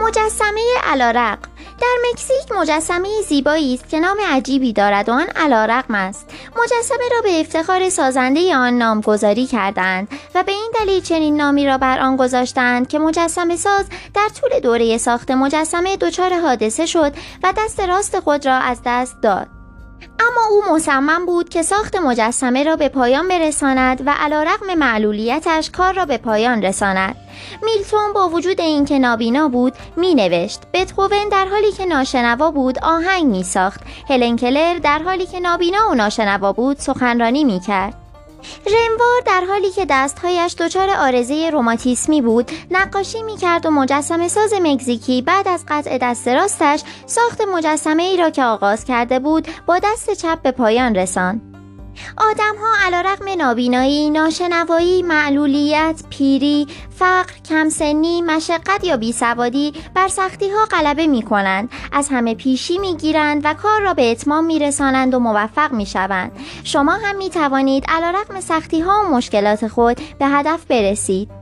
مجسمه علارق در مکزیک مجسمه زیبایی است که نام عجیبی دارد و آن علارقم است. مجسمه را به افتخار سازنده آن نامگذاری کردند و به این دلیل چنین نامی را بر آن گذاشتند که مجسمه ساز در طول دوره ساخت مجسمه دچار حادثه شد و دست راست خود را از دست داد. او مصمم بود که ساخت مجسمه را به پایان برساند و علا رقم معلولیتش کار را به پایان رساند. میلتون با وجود اینکه نابینا بود می نوشت بتهوون در حالی که ناشنوا بود آهنگ می ساخت هلن کلر در حالی که نابینا و ناشنوا بود سخنرانی می کرد رنوار در حالی که دستهایش دچار آرزه روماتیسمی بود نقاشی می کرد و مجسم ساز مکزیکی بعد از قطع دست راستش ساخت مجسمه ای را که آغاز کرده بود با دست چپ به پایان رساند. آدم ها علا رقم نابینایی، ناشنوایی، معلولیت، پیری، فقر، کمسنی، مشقت یا بیسوادی بر سختی ها غلبه می کنند. از همه پیشی می گیرند و کار را به اتمام می رسانند و موفق می شوند. شما هم می توانید علا رقم سختی ها و مشکلات خود به هدف برسید.